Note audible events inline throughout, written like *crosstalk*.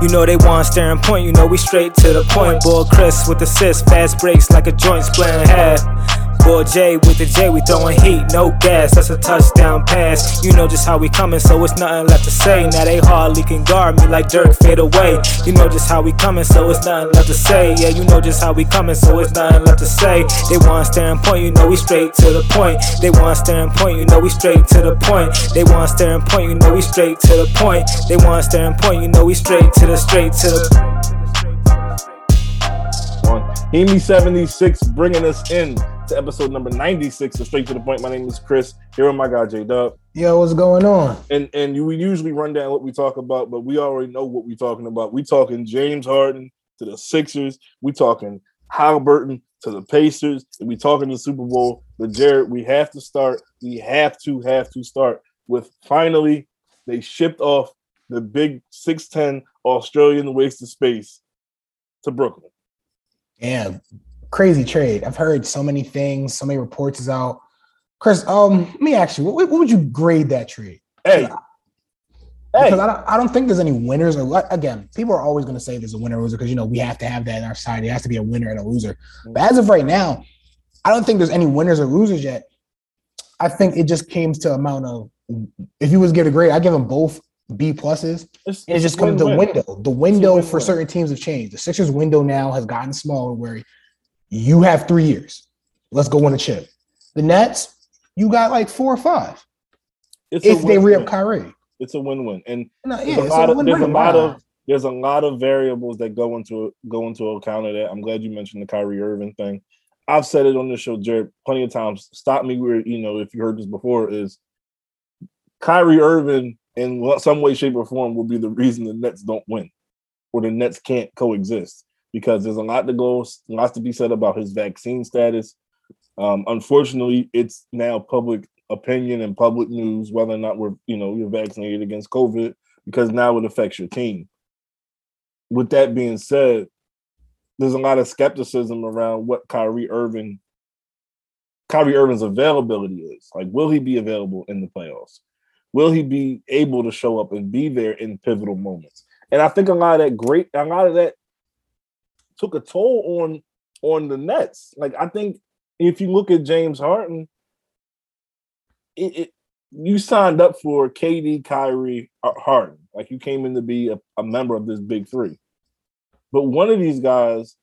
You know they want staring point, you know we straight to the point. Boy Chris with assist, fast breaks like a joint splitting half. Boy Jay with the J, we throwing heat, no gas. That's a touchdown pass. You know just how we coming, so it's nothing left to say. Now they hardly can guard me like Dirk fade away. You know just how we coming, so it's nothing left to say. Yeah, you know just how we coming, so it's nothing left to say. They want staring point, you know we straight to the point. They want staring point, you know we straight to the point. They want staring point, you know we straight to the point. They want staring point, you know we straight to the straight to the. One. Hemi 76 bringing us in to episode number 96 of Straight to the Point. My name is Chris. Here with my guy J Dub. Yo, what's going on? And and you, we usually run down what we talk about, but we already know what we're talking about. We talking James Harden to the Sixers. We talking Haliburton to the Pacers. And we talking the Super Bowl. But Jarod, we have to start. We have to have to start with finally they shipped off the big 6'10 Australian waste of space to Brooklyn. Yeah, crazy trade. I've heard so many things, so many reports is out. Chris, um, let me ask you, what, what would you grade that trade? Hey, Because hey, I don't, I don't think there's any winners. Or what- again, people are always going to say there's a winner or loser because you know we have to have that in our society. It has to be a winner and a loser. But as of right now, I don't think there's any winners or losers yet. I think it just came to amount of if you was give a grade, I give them both B pluses. it's, It just to the window. The window for certain teams have changed. The Sixers window now has gotten smaller where you have three years. Let's go win a chip. The Nets, you got like four or five. It's a If they re up. Kyrie. it's a win-win. And No, there's yeah, a lot a of there's a lot of there's a lot of variables that go into go into account of that. I'm glad you mentioned the Kyrie Irving thing. I've said it on the show, Jarod, plenty of times. Stop me where you know if you heard this before is Kyrie Irving in some way, shape, or form will be the reason the Nets don't win, or the Nets can't coexist because there's a lot to go, lots to be said about his vaccine status. Um, unfortunately, it's now public opinion and public news whether or not we're you know you're vaccinated against COVID because now it affects your team. With that being said, there's a lot of skepticism around what Kyrie Irving, Kyrie Irving's availability is. Like, will he be available in the playoffs? Will he be able to show up and be there in pivotal moments? And I think a lot of that great, a lot of that took a toll on on the Nets. Like, I think if you look at James Harden, it, it you signed up for KD, Kyrie, uh, Harden. Like you came in to be a, a member of this big three. But one of these guys,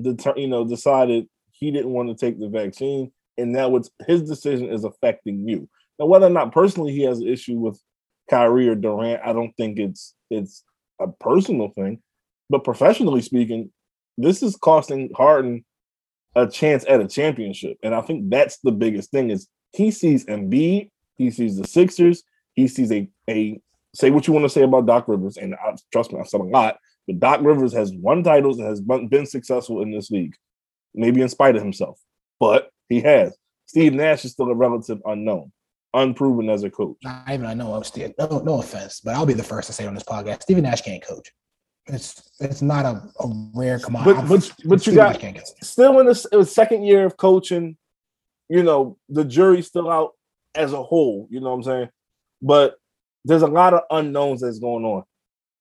deter, you know, decided he didn't want to take the vaccine, and now it's his decision is affecting you. Now, whether or not personally he has an issue with Kyrie or Durant, I don't think it's it's a personal thing. But professionally speaking, this is costing Harden a chance at a championship, and I think that's the biggest thing. Is he sees Embiid, he sees the Sixers, he sees a a say what you want to say about Doc Rivers, and I, trust me, I've said a lot. But Doc Rivers has won titles and has been been successful in this league, maybe in spite of himself, but he has. Steve Nash is still a relative unknown, unproven as a coach. Not even I know I'm still no, no offense, but I'll be the first to say on this podcast, Stephen Nash can't coach. It's it's not a, a rare commodity. But but but you Steve got Nash can't coach. still in the his second year of coaching, you know, the jury's still out as a whole, you know what I'm saying? But there's a lot of unknowns that's going on.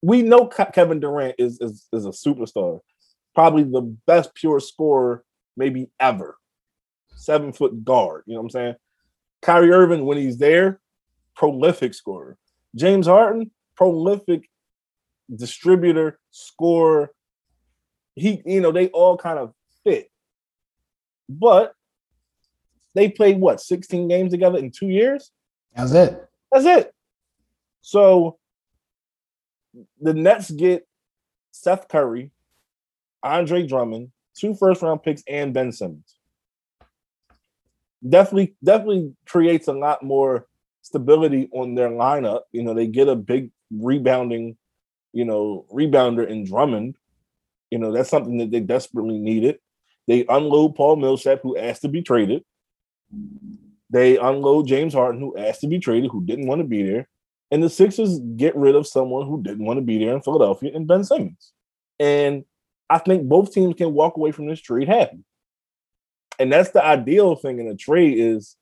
We know Kevin Durant is, is is a superstar, probably the best pure scorer maybe ever. Seven foot guard, you know what I'm saying? Kyrie Irving, when he's there, prolific scorer. James Harden, prolific distributor, scorer. He, you know, they all kind of fit. But they played what 16 games together in two years? That's it. That's it. So the Nets get Seth Curry, Andre Drummond, two first round picks, and Ben Simmons. Definitely, definitely creates a lot more stability on their lineup. You know, they get a big rebounding, you know, rebounder in Drummond. You know, that's something that they desperately needed. They unload Paul Millsap, who asked to be traded. They unload James Harden, who asked to be traded, who didn't want to be there. And the Sixers get rid of someone who didn't want to be there in Philadelphia and Ben Simmons. And I think both teams can walk away from this trade happy. And that's the ideal thing in a trade is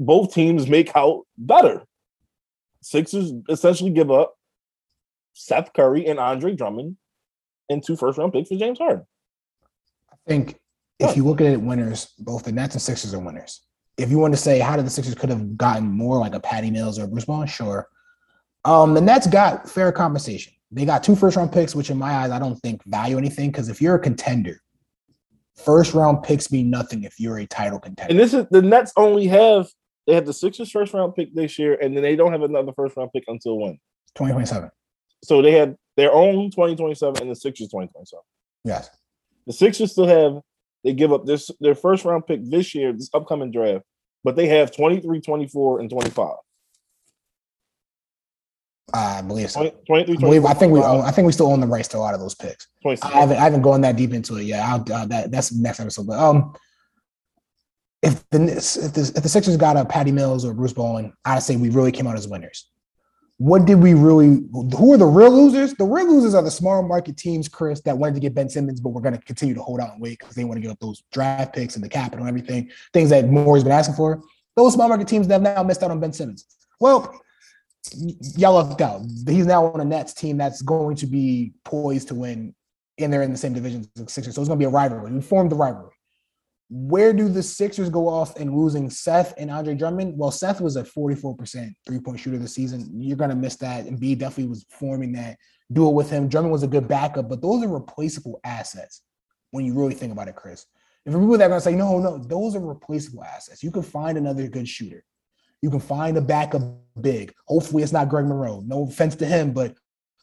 both teams make out better. Sixers essentially give up Seth Curry and Andre Drummond and two first round picks for James Harden. I think if you look at it, winners, both the Nets and Sixers are winners. If you want to say how did the Sixers could have gotten more like a Patty Mills or a Bruce Brown, sure. Um, the Nets got fair compensation. They got two first round picks, which in my eyes I don't think value anything because if you're a contender, first round picks mean nothing if you're a title contender. And this is the Nets only have they have the Sixers first round pick this year, and then they don't have another first round pick until when? 2027. So they had their own 2027 and the Sixers 2027. Yes. The Sixers still have they give up this their first round pick this year, this upcoming draft, but they have 23, 24, and 25. I believe so. 23, I, believe, I think we own, I think we still own the rights to a lot of those picks. 26. I haven't I haven't gone that deep into it yet. I'll, uh, that that's the next episode. But um, if the if the, if the Sixers got a Patty Mills or Bruce Brown, I'd say we really came out as winners. What did we really? Who are the real losers? The real losers are the small market teams, Chris, that wanted to get Ben Simmons, but we're going to continue to hold out and wait because they want to give up those draft picks and the capital and everything, things that Morey's been asking for. Those small market teams that have now missed out on Ben Simmons. Well, y'all lucked out. He's now on a Nets team that's going to be poised to win, and they're in the same division as the Sixers. So it's going to be a rivalry. We formed the rivalry. Where do the Sixers go off in losing Seth and Andre Drummond? Well, Seth was a 44% three point shooter this season. You're going to miss that. Embiid definitely was forming that duo with him. Drummond was a good backup, but those are replaceable assets when you really think about it, Chris. And for people that are going to say, no, no, those are replaceable assets. You can find another good shooter. You can find a backup big. Hopefully, it's not Greg Monroe. No offense to him, but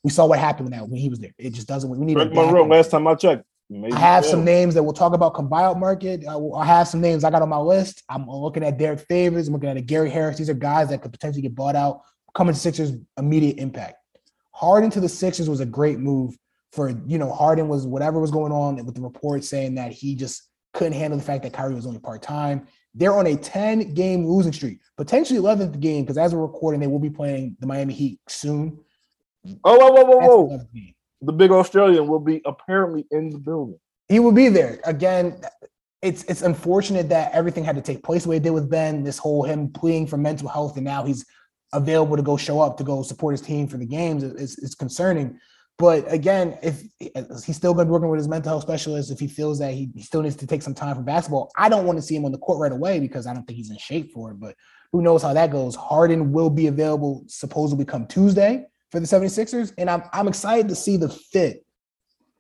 we saw what happened when, that, when he was there. It just doesn't. Work. We need Greg a Monroe, last time I checked. maybe I have yeah. some names that we'll talk about come buyout market. I, will- I have some names I got on my list. I'm looking at Derrick Favors. I'm looking at a Gary Harris. These are guys that could potentially get bought out. Coming to Sixers, immediate impact. Harden to the Sixers was a great move for you know Harden was whatever was going on with the reports saying that he just couldn't handle the fact that Kyrie was only part time. They're on a 10 game losing streak, potentially 11th game because as we're recording, they will be playing the Miami Heat soon. Oh, whoa, whoa, whoa, whoa. The big Australian will be apparently in the building. he will be there again. It's it's unfortunate that everything had to take place the way it did with Ben. This whole him pleading for mental health, and now he's available to go show up to go support his team for the games. It's, it's concerning. But again, if he's still going to be working with his mental health specialist, if he feels that he, still needs to take some time for basketball, I don't want to see him on the court right away because I don't think he's in shape for it. But who knows how that goes? Harden will be available supposedly come Tuesday for the 76ers. And I'm, I'm excited to see the fit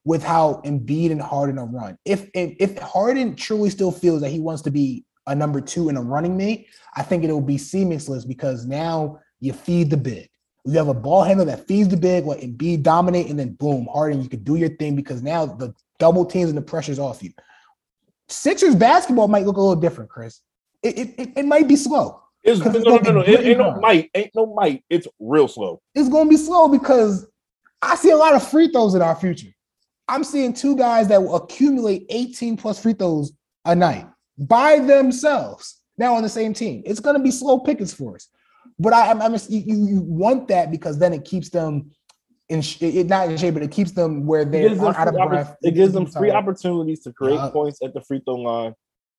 with how Embiid and Harden are run. If, if if Harden truly still feels that he wants to be a number two and a running mate, I think it will be seamless because now you feed the big. You have a ball handler that feeds the big, let Embiid dominate, and then boom, Harden, you can do your thing because now the double teams and the pressure's off you. Sixers basketball might look a little different, Chris. It, it, it, might be slow. It's, no, it's no, gonna no, no. It ain't no might. Ain't no might. It's real slow. It's going to be slow because I see a lot of free throws in our future. I'm seeing two guys that will accumulate 18 plus free throws a night by themselves now on the same team. It's going to be slow pickings for us. But I, I'm, I'm just, you, you want that because then it keeps them in sh- it not in shape, but it keeps them where they're them out of free, oppor- breath. it gives them free opportunities to create Yeah. points at the free throw line.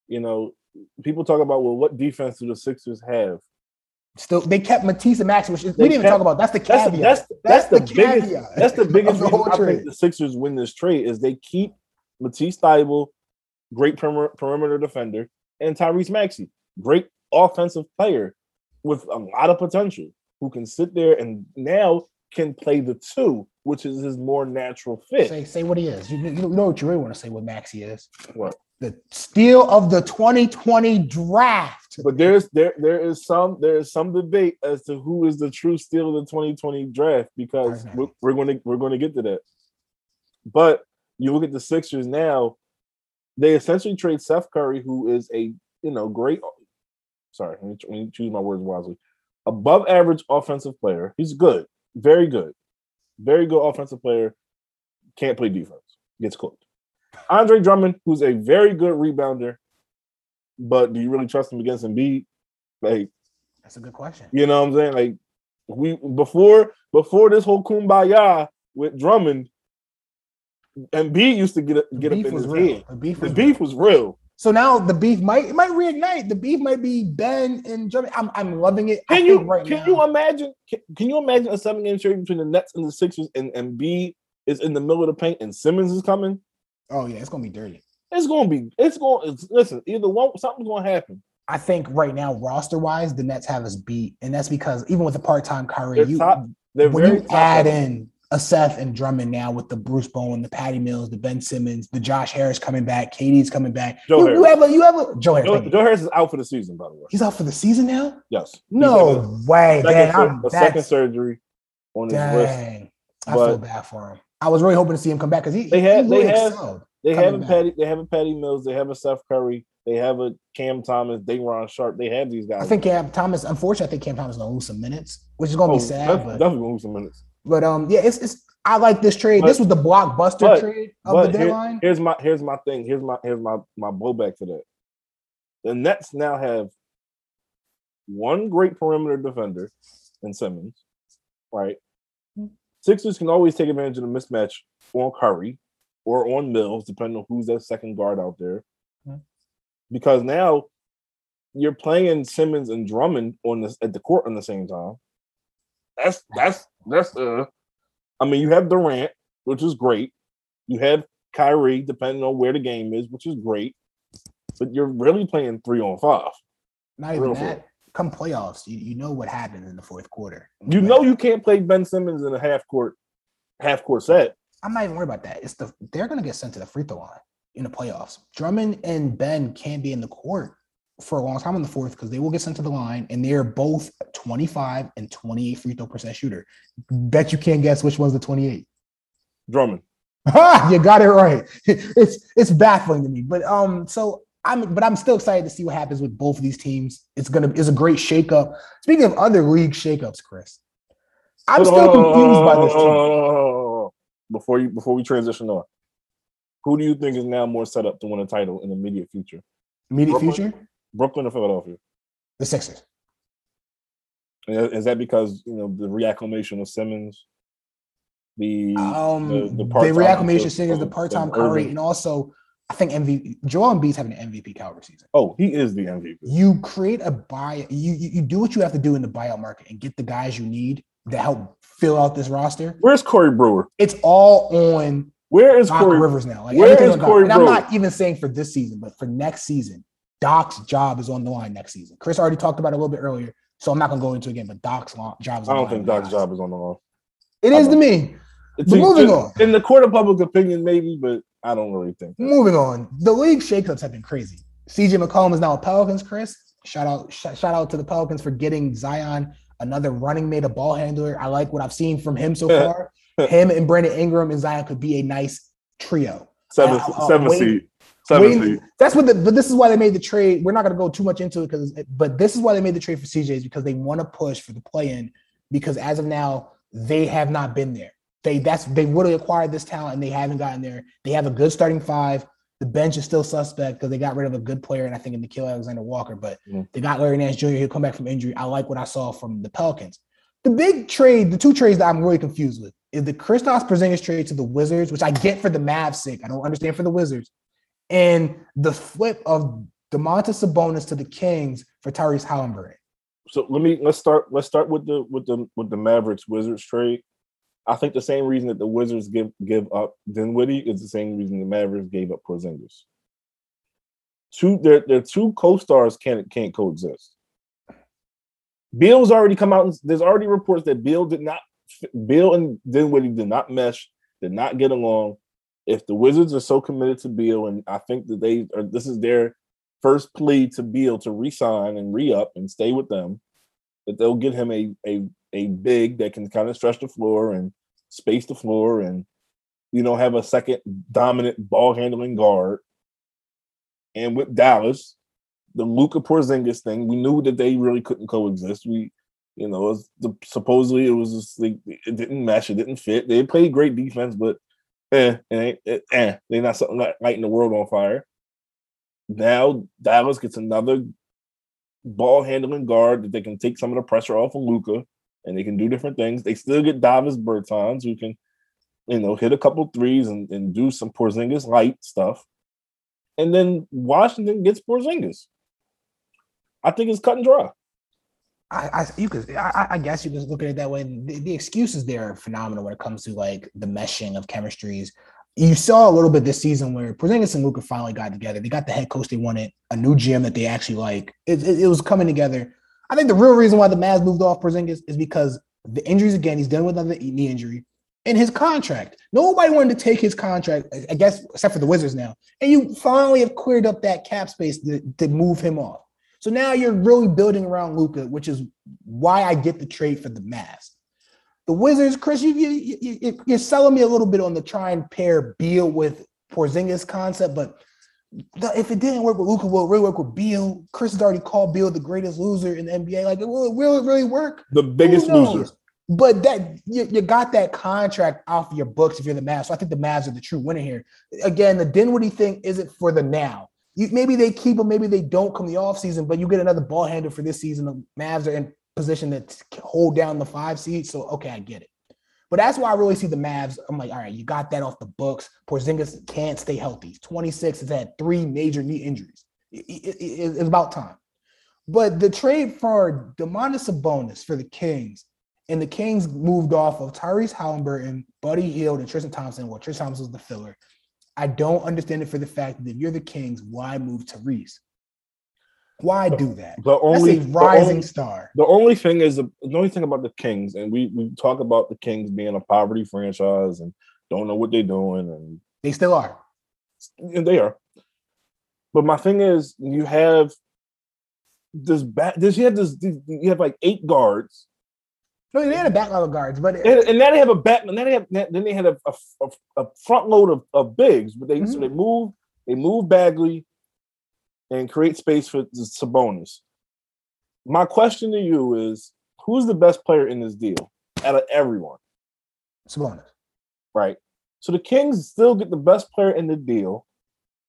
You know, people talk about well, what defense do the Sixers have? Still, they kept Matisse and Max, which is, we didn't even talk about. That's the That's caveat. that's that's, the, the biggest. caveat That's the *laughs* biggest the reason I think the Sixers win this trade is they keep Matisse Thybulle, great perimeter, perimeter defender, and Tyrese Maxey, great offensive player with a lot of potential, who can sit there and now can play the two, which is his more natural fit. Say, say what he is. You, you know what you really want to say what Maxey is. What? The steal of the 2020 draft. But there's there there is some there is some debate as to who is the true steal of the 2020 draft because we're, we're going to we're going to get to that. But you look at the Sixers now, they essentially trade Seth Curry, who is a you know great. Sorry, let me, let me choose my words wisely. Above average offensive player. He's good, very good, very good offensive player. Can't play defense. Gets cooked. Andre Drummond, who's a very good rebounder, but do you really trust him against Embiid? Like, That's a good question. you know what I'm saying? Like, we before before this whole kumbaya with Drummond, Embiid used to get a, get The up in his real. head. The beef The was beef was real. So now the beef might it might reignite. The beef might be Ben and Jeremy. I'm I'm loving it. I Can you right can now, you imagine can, can you imagine a seven game series between the Nets and the Sixers and, and B is in the middle of the paint and Simmons is coming? Oh yeah, it's gonna be dirty. It's gonna be it's going it's, listen, either one something's gonna happen. I think right now, roster wise, the Nets have us beat, and that's because even with the part time Kyrie, They're you top when very you add in a Seth and Drummond now with the Bruce Brown, the Patty Mills, the Ben Simmons, the Josh Harris coming back, KD's coming back. Joe you, you Harris. have a you have a Joe Harris. Joe. Joe Harris is out for the season, by the way. He's out for the season now. Yes. No a way, second, man. I'm, a second surgery on his wrist. dang. I feel bad for him. I was really hoping to see him come back because he They he have- they have- They have a back. Patty, they have a Patty Mills, they have a Seth Curry, they have a Cam Thomas, Day'Ron Sharpe. They have these guys. I think Cam Thomas. Unfortunately, I think Cam Thomas is gonna lose some minutes, which is gonna Oh, be sad. def- But, definitely gonna lose some minutes. But um, yeah, it's it's. I like this trade. But- this was the blockbuster but- trade of But the here- deadline. here's my here's my thing. Here's my here's my my blowback to that. The Nets now have one great perimeter defender in Simmons, right? Sixers can always take advantage of the mismatch on Curry or on Mills, depending on who's that second guard out there. Mhm. Because now you're playing Simmons and Drummond on this at the court on the same time. That's that's that's uh I mean you have Durant, which is great. You have Kyrie, depending on where the game is, which is great. But you're really playing three on five. Not even that. Come playoffs, you, you know what happens in the fourth quarter. You know you can't play Ben Simmons in a half court, half court set. I'm not even worried about that. It's the they're gonna get sent to the free throw line in the playoffs. Drummond and Ben can't be in the court for a long time in the fourth because they will get sent to the line, and they're both 25 and 28 free throw percent shooter. Bet you can't guess which one's the 28. Drummond. *laughs* You got it right. *laughs* It's it's baffling to me, but um, so I'm but I'm still excited to see what happens with both of these teams. It's gonna it's a great shakeup. Speaking of other league shakeups, Chris, I'm Hold still on, confused by this team. on, on, on, on. Before you before we transition on, who do you think is now more set up to win a title in the immediate future? Immediate Brooklyn? future, Brooklyn or Philadelphia? the Sixers. Is that because you know the reacclimation of Simmons, the Um, the, the, the reacclimation of- singers, the part-time of Curry, Irving? and also I think MVP Joel Embiid's having an MVP caliber season. Oh, he is the MVP. You create a buy, you, you you do what you have to do in the buyout market and get the guys you need to help fill out this roster. Where's Corey Brewer? It's all on Where is Doc Corey? Rivers now. Like where is. Corey And I'm not even saying for this season, but for next season, Doc's job is on the line next season. Chris already talked about it a little bit earlier, so I'm not gonna go into it again. But Doc's lo- job is on the I don't think. Doc's job is on the line. It I is to me. It's But moving on. in the court of public opinion, maybe, but I don't really think. that. Moving on, the league shakeups have been crazy. CJ McCollum is now a Pelicans. Chris, shout out, sh- shout out to the Pelicans for getting Zion another running mate, a ball handler. I like what I've seen from him so *laughs* far. him and Brandon Ingram and Zion could be a nice trio. Seven, Uh, uh, seven seed, That's what the but this is why they made the trade. We're not going to go too much into it because but this is why they made the trade for CJ is because they want to push for the play in because as of now they have not been there. They that's they would have acquired this talent and they haven't gotten there. They have a good starting five. The bench is still suspect because they got rid of a good player and I think in Nickeil Alexander Walker, but Mhm. they got Larry Nance Jr. He'll come back from injury. I like what I saw from the Pelicans. The big trade, the two trades that I'm really confused with is the Kristaps Porzingis trade to the Wizards, which I get for the Mavs' sake. I don't understand for the Wizards, and the flip of Domantas Sabonis to the Kings for Tyrese Haliburton. So let me let's start let's start with the with the with the Mavericks Wizards trade. I think the same reason that the Wizards give give up Dinwiddie is the same reason the Mavericks gave up Porzingis. Two their their two co-stars can't can't coexist. Beal's already come out and there's already reports that Beal did not Beal and Dinwiddie did not mesh, did not get along. If the Wizards are so committed to Beal, and I think that they are, this is their first plea to Beal to resign and re-up and stay with them, that they'll get him a a a big that can kind of stretch the floor and space the floor and you know have a second dominant ball handling guard. And with Dallas, the Luka Porzingis thing, we knew that they really couldn't coexist. We, you know, it the, supposedly it was just, like, it didn't mesh, it didn't fit. They played great defense, but eh, it it, eh, they're not something like lighting the world on fire. Now Dallas gets another ball handling guard that they can take some of the pressure off of Luka, and they can do different things. They still get Davis Bertans who can, you know, hit a couple threes and, and do some Porzingis light stuff. and then Washington gets Porzingis. I think it's cut and dry. I, I you could I, I guess you could look at it that way. The, the excuses there are phenomenal when it comes to like the meshing of chemistries. You saw a little bit this season where Porzingis and Luka finally got together. They got the head coach they wanted, a new gym that they actually like. It, it, it was coming together. I think the real reason why the Mavs moved off Porzingis is because the injuries again. He's done with another knee injury and his contract. Nobody wanted to take his contract, I guess, except for the Wizards now. And you finally have cleared up that cap space to, to move him off. So now you're really building around Luka, which is why I get the trade for the Mavs. The Wizards, Chris, you, you, you, you're selling me a little bit on the try and pair Beal with Porzingis concept, but the, if it didn't work with Luka, will it really work with Beal? Chris has already called Beal the greatest loser in the NBA. Like, will, will it really work? The biggest loser. But that you, you got that contract off your books if you're the Mavs. So I think the Mavs are the true winner here. Again, the Dinwiddie thing isn't for the now. You, maybe they keep him, maybe they don't come the offseason, but you get another ball handler for this season. The Mavs are in position to hold down the five seed. So okay, I get it. But that's why I really see the Mavs. I'm like, all right, you got that off the books. Porzingis can't stay healthy. He's 26 has had three major knee injuries. It, it, it, it's about time. But the trade for Domantas Sabonis for the Kings, and the Kings moved off of Tyrese Haliburton, Buddy Hield, and Tristan Thompson. Well, Tristan Thompson was the filler. I don't understand it for the fact that if you're the Kings, why move Tyrese? Why do that? The only That's a rising the only, star. The only thing is the, the only thing about the Kings, and we we talk about the Kings being a poverty franchise and don't know what they're doing, and they still are, and they are. But my thing is, you have this bat. This you have this. You have like eight guards. No, they had a backlog of guards, but and, and now they have a back. Now they have then they had a, a, a front load of, of bigs, but they mm-hmm. so they move they move Bagley and create space for Sabonis. My question to you is who's the best player in this deal out of everyone? Sabonis. Right. So the Kings still get the best player in the deal.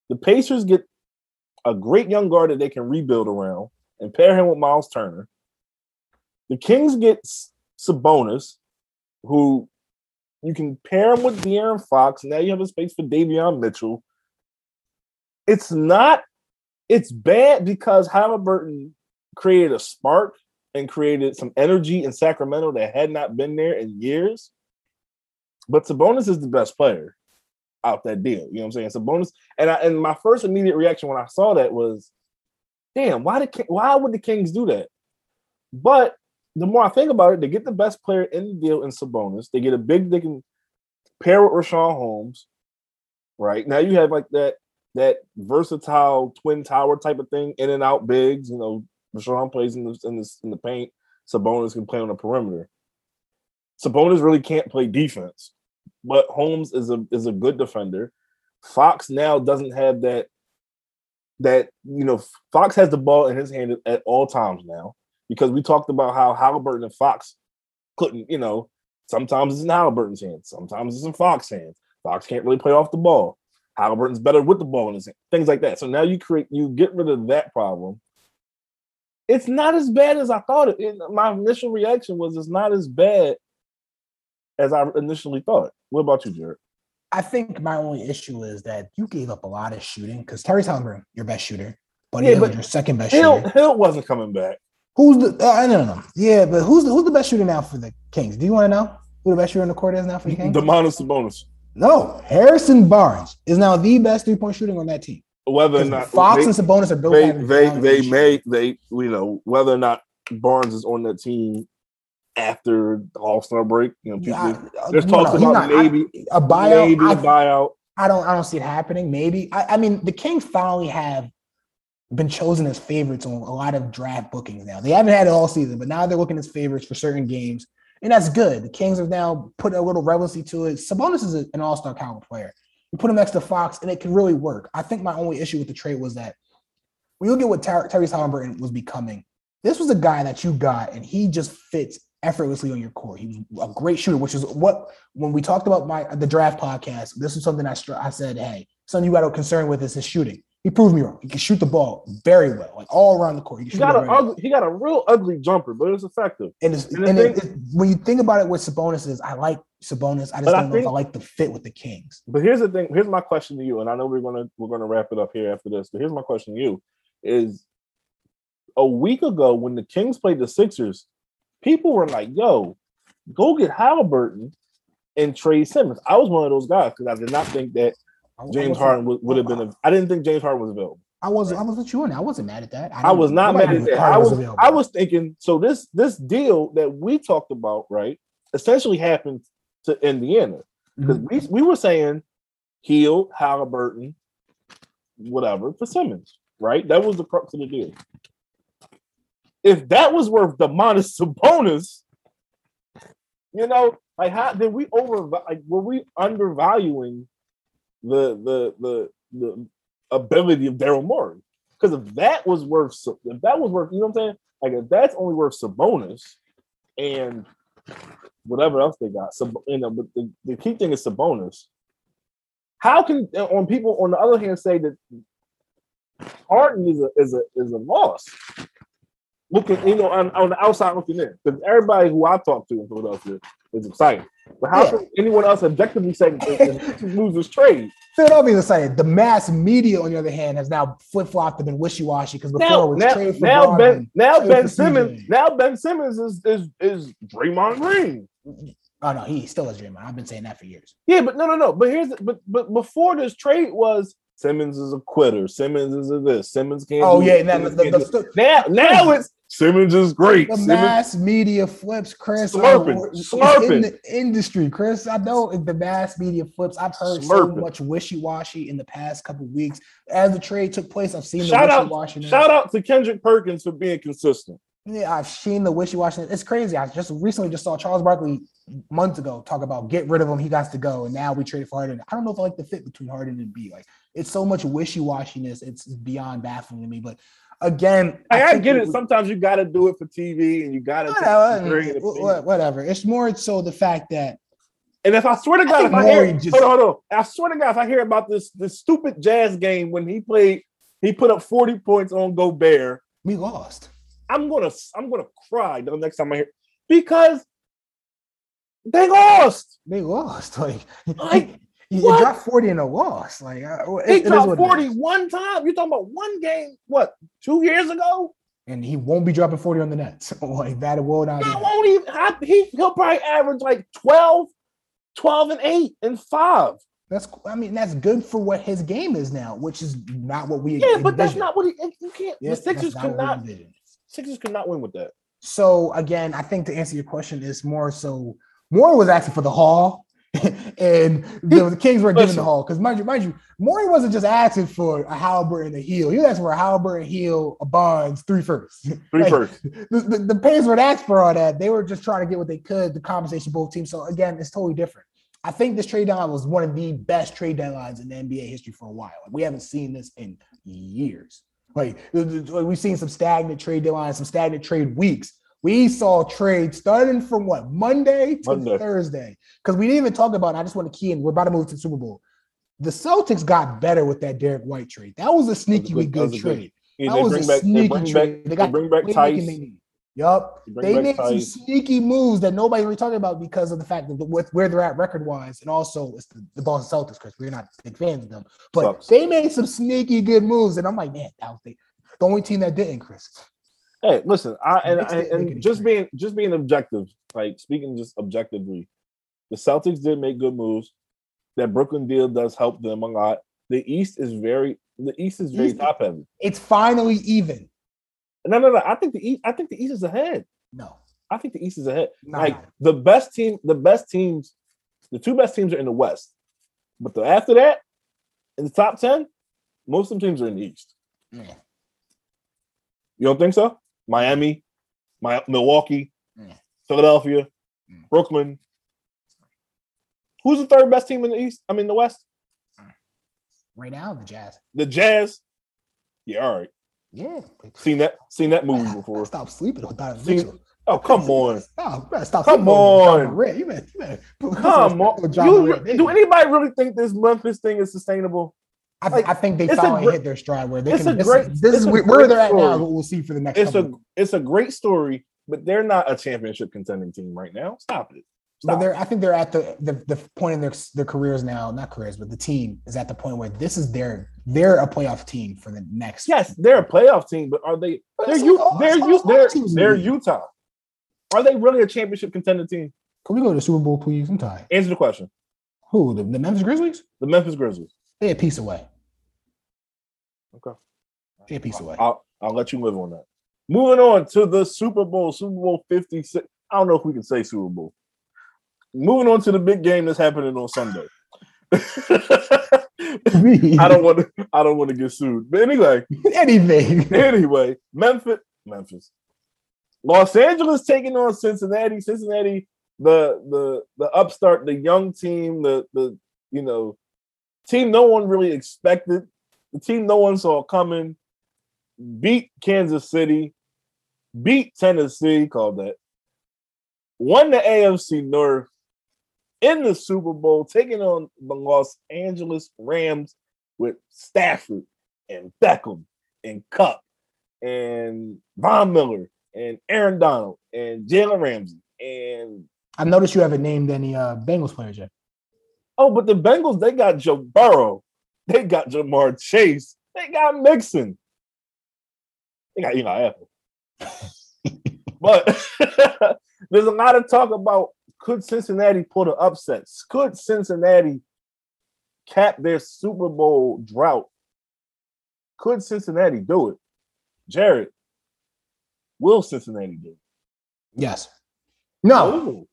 The Pacers get a great young guard that they can rebuild around and pair him with Miles Turner. The Kings get Sabonis, who you can pair him with De'Aaron Fox. Now you have a space for Davion Mitchell. It's not it's bad because Haliburton created a spark and created some energy in Sacramento that had not been there in years. But Sabonis is the best player out that deal. You know what I'm saying? Sabonis, and I, and my first immediate reaction when I saw that was, damn, why did why would the Kings do that? But the more I think about it, they get the best player in the deal in Sabonis. They get a big they can pair with Richaun Holmes. Right now, you have like that that versatile twin tower type of thing, in and out bigs. You know, Richaun plays in the in the, in the paint. Sabonis can play on the perimeter. Sabonis really can't play defense, but Holmes is a is a good defender. Fox now doesn't have that that you know Fox has the ball in his hand at all times now because we talked about how Haliburton and Fox couldn't you know sometimes it's in Haliburton's hands, sometimes it's in Fox's hands. Fox can't really play off the ball. Haliburton's better with the ball in his hand, things like that. So now you create, you get rid of that problem. It's not as bad as I thought. It, it my initial reaction was it's not as bad as I initially thought. What about you, Jarod? I think my only issue is that you gave up a lot of shooting because Terry Haliburton, your best shooter, but yeah, but your second best Hield, shooter. Hield wasn't coming back. Who's the? Uh, I don't know. Yeah, but who's the, who's the best shooter now for the Kings? Do you want to know who the best shooter in the court is now for the Kings? Domantas Sabonis. No, Harrison Barnes is now the best three point shooting on that team. Whether or not Fox they, and Sabonis are built, they they, they may they you know whether or not Barnes is on that team after the All Star break. You know, people, I, there's talks no, about not, maybe I, a buyout. Maybe I, a buyout. I don't I don't see it happening. Maybe I, I mean the Kings finally have been chosen as favorites on a lot of draft bookings now. They haven't had it all season, but now they're looking as favorites for certain games and that's good. The Kings have now put a little relevancy to it. Sabonis is an all-star caliber player. You put him next to Fox, and it can really work. I think my only issue with the trade was that when you look at what Ter- Tyrese Haliburton was becoming, this was a guy that you got, and he just fits effortlessly on your court. He was a great shooter, which is what when we talked about my the draft podcast. This is something I I said, hey, something you got to concern with is his shooting. He proved me wrong. He can shoot the ball very well, like all around the court. He, He got it a ugly, he got a real ugly jumper, but it's effective. And, it's, and and it, it- when you think about it, what Sabonis is, I like Sabonis. I just don't know if I like the fit with the Kings. But here's the thing. Here's my question to you, and I know we're gonna we're gonna wrap it up here after this. But here's my question to you: Is a week ago when the Kings played the Sixers, people were like, "Yo, go get Haliburton and trade Simmons." I was one of those guys because I did not think that I- I James Harden would, would have been. A, I didn't think James Harden was available. I was I was with you on that. I wasn't mad at that. I was didn't- mad at that. I was available. I was thinking so this this deal that we talked about, right, essentially happened to Indiana. Because Mhm. we, we were saying Hield, Haliburton, whatever, for Simmons, right? That was the crux of the deal. If that was worth the Demonis *laughs* bonus, you know, like how did we over like were we undervaluing the the the the ability of Daryl Morey? Because if that was worth if that was worth, you know what I'm saying? Like if that's only worth Sabonis and whatever else they got. So you know, but the, the key thing is Sabonis. How can on people on the other hand say that Harden is a is a is a loss? Looking, you know, on, on the outside looking in, because everybody who I talk to in Philadelphia is excited. But how Yeah. can anyone else objectively say that the *laughs* losers trade? Philadelphia excited. The mass media, on the other hand, has now flip flopped and been wishy washy because before it Now, was now, trade for now Braun Ben now Ben Simmons CJ. now Ben Simmons is is is Draymond Green. Oh no, he still is Draymond. I've been saying that for years. Yeah, but no, no, no. But here's the, but but before this trade was Simmons is a quitter. Simmons is a this. Simmons can't. Oh yeah, this, then Simmons the, the, now now it's Simmons is great. the Simmons, mass media flips, Chris. Slurping, slurping. in the industry, Chris. I know the mass media flips. I've heard so much wishy washy in the past couple weeks. As the trade took place, I've seen the Shout out, wishy washy. shout out to Kendrick Perkins for being consistent. Yeah, I've seen the wishy washy. It's crazy. I just recently just saw Charles Barkley months ago talk about get rid of him. He got to go, and now we traded for Harden. I don't know if I like the fit between Harden and B. Like it's so much wishy washiness. It's beyond baffling to me. But again, I, I get it. was- Sometimes you got to do it for TV, and you got to. Whatever, wh- wh- whatever. It's more so the fact that And if I swear to God, think if I hear, just- hold on, hold on. I swear to God, if I hear about this this stupid Jazz game when he played, he put up forty points on Gobert. we lost. I'm gonna I'm gonna cry the next time I hear because they lost. They lost. *laughs* Like, Like, you, you dropped 40 in a loss. Like uh, it- He dropped what 40 one time. You're talking about one game, what, two years ago? And he won't be dropping 40 on the Nets. *laughs* like that will not He won't even I- he, he'll probably average like 12, 12 and 8 and 5. That's I mean, that's good for what his game is now, which is not what we Yeah, but that's not what he you can't Yeah, the Sixers could not. Sixers could not win with that. So again, I think to answer your question is more so Morey was asking for the haul, *laughs* and the, the Kings were giving the haul because mind you, mind you, Morey wasn't just asking for a Haliburton and a Hield. He was asking for a Haliburton Hield, a Bonds, three firsts. *laughs* Three Like, first. The, the, the Pacers weren't asking for all that. They were just trying to get what they could, the compensation both teams. So again, it's totally different. I think this trade deadline was one of the best trade deadlines in the NBA history for a while. Like, we haven't seen this in years. Like th- th- like, we've seen some stagnant trade deadlines, some stagnant trade weeks. We saw trades starting from what Monday to Monday. Thursday because we didn't even talk about. And I just want to key in. We're about to move to the Super Bowl. The Celtics got better with that Derrick White trade. That was a sneaky good- good trade. Yeah, That was a back sneaky trade. They they got bring back Tice. they. Yup. They made some sneaky moves that nobody really talking about because of the fact that with where they're at record wise, and also it's the, the Boston Celtics because we're not big fans of them. But Sucks. they made some sneaky good moves, and I'm like, man, that was the, the only team that didn't, Chris. Hey, listen, I and, Knicks and, didn't make and any just being just being objective, like speaking just objectively, the Celtics did make good moves. That Brooklyn deal does help them a lot. The East is very the East is very East- top heavy. It's finally even. No, no, no. I think the East. I think the East is ahead. No, I think the East is ahead. not like the best team, the best teams, the two best teams are in the West. But the, after that, in the top ten, most of the teams are in the East. Yeah. You don't think so? Miami, my Milwaukee, Yeah. Philadelphia, Mm. Brooklyn. Who's the third best team in the East? I mean, the West. right now the Jazz. The Jazz. Yeah, all right. Yeah, Seen that. Seen that movie before. Stop sleeping on Donovan See, Mitchell. Oh, come on. Stop, better stop. Come on. You better, you better Come on. You, do anybody really think this Memphis thing is sustainable? I, Like, I think they finally hit their stride where they it's can. a This, great- this it's is a where they're at now. story. What we'll see for the next. it's a it's a great story, but they're not a championship contending team right now. Stop it. But Stop. they're, I think they're at the, the the point in their their careers now, not careers, but the team is at the point where this is their they're a playoff team for the next. Yes, they're a playoff team, but are they? But They're oh, U, all- they're U, they're, teams in the they're. Utah. Are they really a championship contending team? Can we go to the Super Bowl, please? I'm tired. Answer the question. Who the, the Memphis Grizzlies? The Memphis Grizzlies. They a piece away. Okay. They a piece away. I'll I'll let you live on that. Moving on to the Super Bowl, Super Bowl 56. I don't know if we can say Super Bowl. Moving on to the big game that's happening on Sunday. *laughs* I don't want to I don't want to get sued. But anyway, *laughs* anything. anyway, Memphis, Memphis. Los Angeles taking on Cincinnati. Cincinnati, the the the upstart, the young team, the the you know, team no one really expected, the team no one saw coming, beat Kansas City, beat Tennessee, called that, won the AFC North in the Super Bowl, taking on the Los Angeles Rams with Stafford and Beckham and Kupp and Von Miller and Aaron Donald and Jalen Ramsey and I noticed you haven't named any uh Bengals players yet. Oh, but the Bengals they got Joe Burrow, they got Ja'Marr Chase, they got Mixon, they got Eli Apple. *laughs* but *laughs* there's a lot of talk about could Cincinnati pull the upsets? Could Cincinnati cap their Super Bowl drought? Could Cincinnati do it? Jarod, will Cincinnati do it? Yes. No. Oh,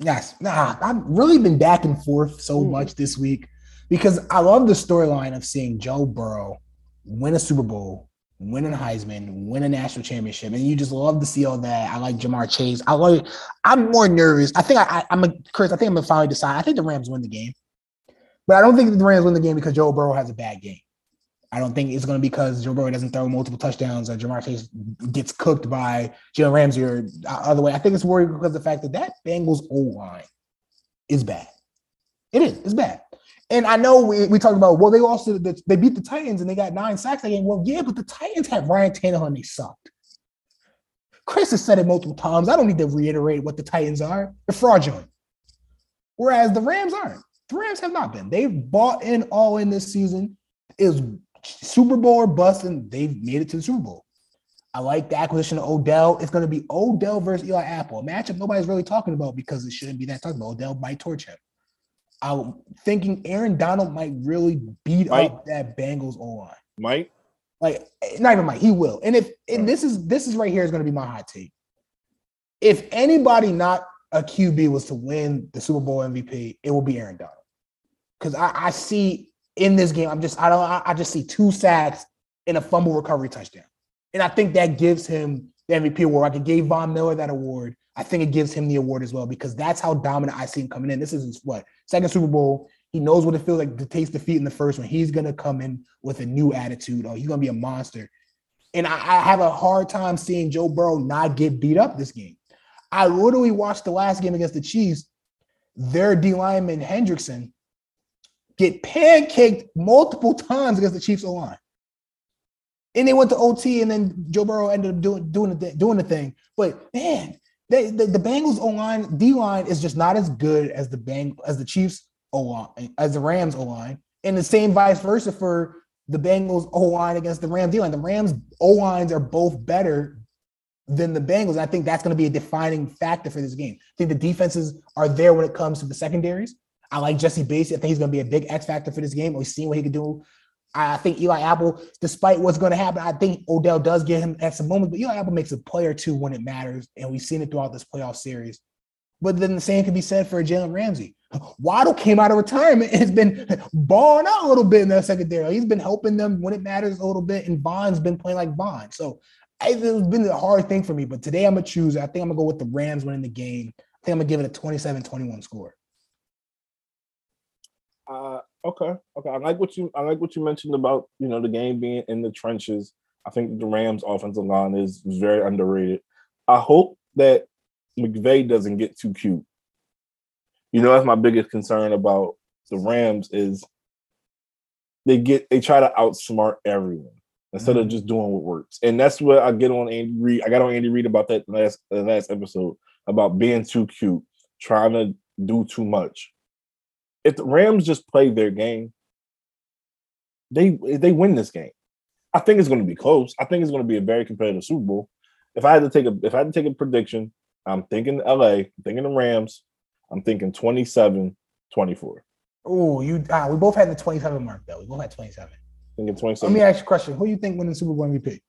Yes. Nah. I've really been back and forth so Mhm. much this week because I love the storyline of seeing Joe Burrow win a Super Bowl, win a Heisman, win a national championship, and you just love to see all that. I like Ja'Marr Chase. I like. I'm more nervous. I think I, I, I'm a Chris. I think I'm gonna finally decide. I think the Rams win the game, but I don't think the Rams win the game because Joe Burrow has a bad game. I don't think it's going to be because Joe Burrow doesn't throw multiple touchdowns or Ja'Marr Chase gets cooked by Jalen Ramsey or other way. I think it's worried because the fact that that Bengals O line is bad. It is. It's bad. And I know we, we talked about, well, they also they beat the Titans and they got nine sacks that game. Well, yeah, but the Titans had Ryan Tannehill and they sucked. Chris has said it multiple times. I don't need to reiterate what the Titans are. They're fraudulent. Whereas the Rams aren't. The Rams have not been. They've bought in all in this season. Was Super Bowl or bust, and they've made it to the Super Bowl. I like the acquisition of Odell. It's going to be Odell versus Eli Apple, a matchup nobody's really talking about because it shouldn't be that talked about. Odell might torch him. I'm thinking Aaron Donald might really beat Might. up that Bengals O line. Mike, Like eh, not even might, he will. And if and this is this is right here is going to be my hot take. If anybody not a QB was to win the Super Bowl MVP, it will be Aaron Donald. Because I, I see in this game, I'm just I don't I, just see two sacks and a fumble recovery touchdown, and I think that gives him the MVP award. I could give Von Miller that award. I think it gives him the award as well because that's how dominant I see him coming in. This is his what second Super Bowl. He knows what it feels like to taste defeat in the first one. He's gonna come in with a new attitude. Oh, he's gonna be a monster. And I, I have a hard time seeing Joe Burrow not get beat up this game. I literally watched the last game against the Chiefs. Their D lineman Hendrickson get pancaked multiple times against the Chiefs O line. And they went to OT, and then Joe Burrow ended up doing doing the doing the thing. But man, they, the, the Bengals O line D line is just not as good as the Bang as the Chiefs O line as the Rams O line, and the same vice versa for the Bengals O line against the Rams D line. The Rams O lines are both better than the Bengals. And I think that's going to be a defining factor for this game. I think the defenses are there when it comes to the secondaries. I like Jessie Bates. I think he's going to be a big X factor for this game. We've seen what he can do. I think Eli Apple, despite what's going to happen, I think Odell does get him at some moments, but Eli Apple makes a play or two when it matters, and we've seen it throughout this playoff series. But then the same can be said for Jalen Ramsey. *gasps* Weddle came out of retirement and has been *laughs* balling out a little bit in that secondary. He's been helping them when it matters a little bit, and Bond's been playing like Bond. So it's been a hard thing for me. But today I'm going to choose. I think I'm going to go with the Rams winning the game. I think I'm going to give it a 27 21 score. Uh, okay, okay. I like what you I like what you mentioned about you know the game being in the trenches. I think the Rams' offensive line is, very underrated. I hope that McVay doesn't get too cute. You know, that's my biggest concern about the Rams is they get they try to outsmart everyone instead mm-hmm. of just doing what works. And that's what I get on Andy Reid. I got on Andy Reid about that last the last episode about being too cute, trying to do too much. If the Rams just play their game, they they win this game. I think it's going to be close. I think it's going to be a very competitive Super Bowl. If I had to take a if I had to take a prediction, I'm thinking LA, I'm thinking the Rams. I'm thinking 27 24. Oh, you ah, we both had the 27 mark though. We both had 27. Thinking 27. Let me ask you a question. Who do you think wins the Super Bowl MVP?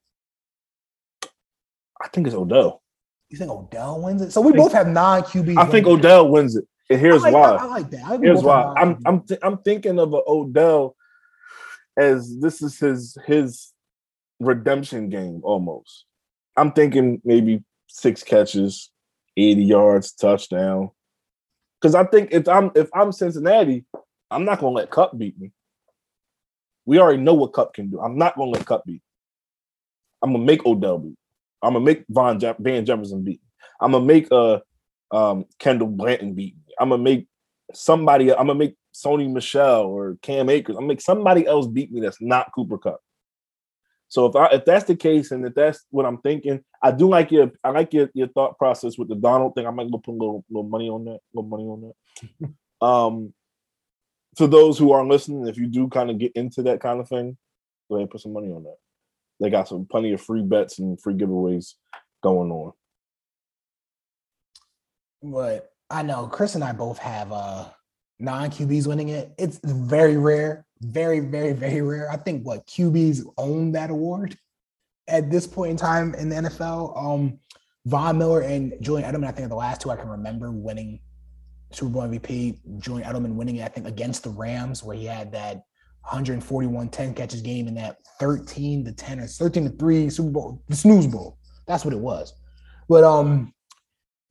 I think it's Odell. You think Odell wins it? So we both have nine QBs. I think Odell wins it. And here's I like, why. I, I like that. here's why. I'm I'm th- I'm thinking of an Odell as this is his his redemption game almost. I'm thinking maybe six catches, 80 yards, touchdown. Because I think if I'm if I'm Cincinnati, I'm not gonna let Kupp beat me. We already know what Kupp can do. I'm not gonna let Kupp beat. I'm gonna make Odell beat. I'm gonna make Von Je- Van Jefferson beat. I'm gonna make uh um Kendall Blanton beat me. I'm gonna make somebody. I'm gonna make Sony Michel or Cam Akers. I'm gonna make somebody else beat me that's not Cooper Kupp. So if I if that's the case and if that's what I'm thinking, I do like your I like your, your thought process with the Donald thing. I might go put a little little money on that, little money on that. *laughs* um to those who are listening, if you do kind of get into that kind of thing, go ahead and put some money on that. They got some plenty of free bets and free giveaways going on. But I know Chris and I both have uh non QBs winning it. It's very rare, very, very, very rare. I think what QBs own that award at this point in time in the NFL. Um, Von Miller and Julian Edelman, I think, are the last two I can remember winning Super Bowl MVP. Julian Edelman winning it, I think, against the Rams, where he had that 141 10 catches game in that 13 to 10 or 13 to 3 Super Bowl, the snooze bowl. That's what it was. But um,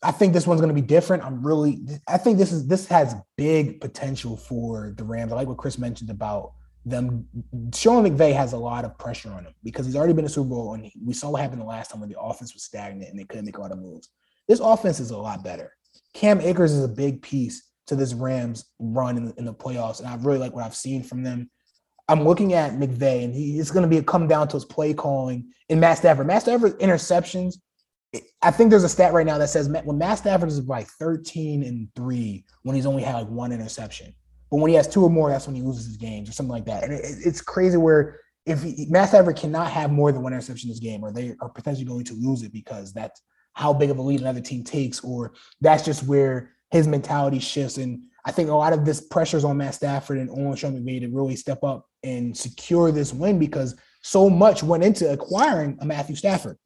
I think this one's going to be different. I'm really, I think this is this has big potential for the Rams. I like what Chris mentioned about them. Sean McVay has a lot of pressure on him because he's already been a Super Bowl, and we saw what happened the last time when the offense was stagnant and they couldn't make a lot of moves. This offense is a lot better. Cam Akers is a big piece to this Rams run in, in the playoffs, and I really like what I've seen from them. I'm looking at McVay, and he, it's going to be a come down to his play calling in Matt Stafford. Matt Stafford interceptions I think there's a stat right now that says when Matt Stafford is like 13 and three, when he's only had like one interception, but when he has two or more, that's when he loses his games or something like that. And it, it's crazy where if he, Matt Stafford cannot have more than one interception in this game, or they are potentially going to lose it because that's how big of a lead another team takes, or that's just where his mentality shifts. And I think a lot of this pressures on Matt Stafford and on Sean McVay to really step up and secure this win because so much went into acquiring a Matthew Stafford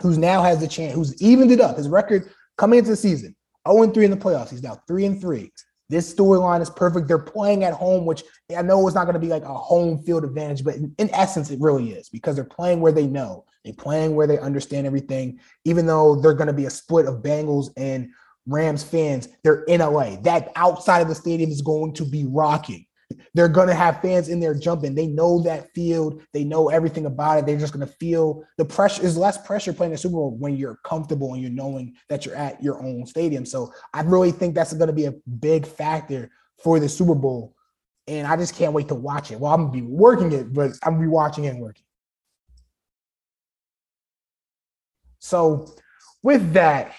who's now has the chance, who's evened it up. His record coming into the season, 0 3 in the playoffs. He's now 3 and 3. This storyline is perfect. They're playing at home, which I know it's not going to be like a home field advantage, but in, in, essence, it really is because they're playing where they know. They're playing where they understand everything. Even though they're going to be a split of Bengals and Rams fans, they're in LA. That outside of the stadium is going to be rocking. They're going to have fans in there jumping. They know that field. They know everything about it. They're just going to feel the pressure is less pressure playing the Super Bowl when you're comfortable and you're knowing that you're at your own stadium. So I really think that's going to be a big factor for the Super Bowl. And I just can't wait to watch it. Well, I'm going to be working it, but I'm going to be watching it and working. So with that,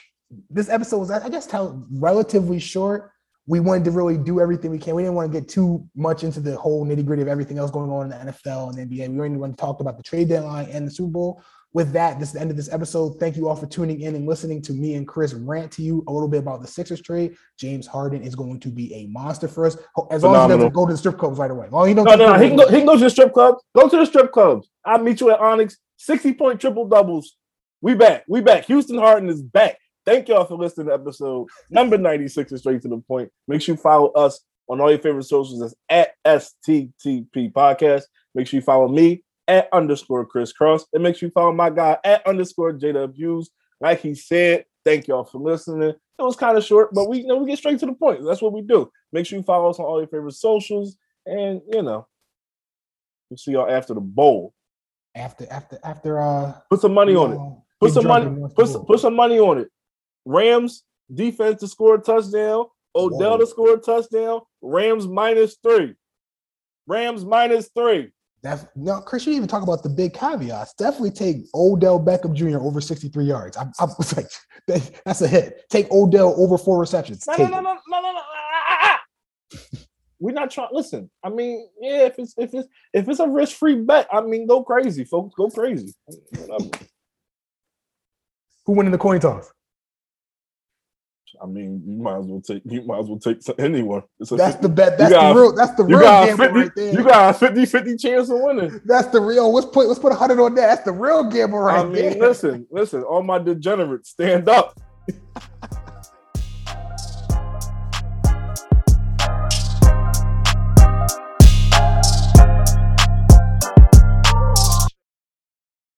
this episode was, I guess, relatively short we wanted to really do everything we can. We didn't want to get too much into the whole nitty gritty of everything else going on in the NFL and NBA. We only want to talk about the trade deadline and the Super Bowl. With that, this is the end of this episode. Thank you all for tuning in and listening to me and Chris rant to you a little bit about the Sixers trade. James Harden is going to be a monster for us. As long as he doesn't go to the strip clubs right away. Well, he don't no, no. He, can go, he can go to the strip clubs. Go to the strip clubs. I'll meet you at Onyx. 60 point triple doubles. We back. We back. Houston Harden is back. Thank y'all for listening to episode number 96 and straight to the point. Make sure you follow us on all your favorite socials as at STTP Podcast. Make sure you follow me at underscore Chris Cross. And make sure you follow my guy at underscore JW Like he said, thank y'all for listening. It was kind of short, but we you know we get straight to the point. That's what we do. Make sure you follow us on all your favorite socials. And you know, we'll see y'all after the bowl. After after after uh put some money on it. Put some money, put, put some money on it. Rams defense to score a touchdown. Odell Whoa. to score a touchdown. Rams minus three. Rams minus three. Def- no, Chris, you even talk about the big caveats. Definitely take Odell Beckham Jr. over 63 yards. I'm, I'm *laughs* it's like that- that's a hit. Take Odell over four receptions. No, no, no, no, no, no, no. ah, ah, ah. We're not trying. Listen, I mean, yeah, if it's if it's if it's a risk free bet, I mean, go crazy, folks, go crazy. *laughs* Who win in the coin toss? I mean, you might as well take you might as well take anyone. That's 50 the bet. That's got- the real. That's the real gamble 50, right there. you got a 50 50 chance of winning. That's the real. Let's put let's put a hundred on that. That's the real gamble right I mean, there. listen, listen, all my degenerates, stand up. *laughs*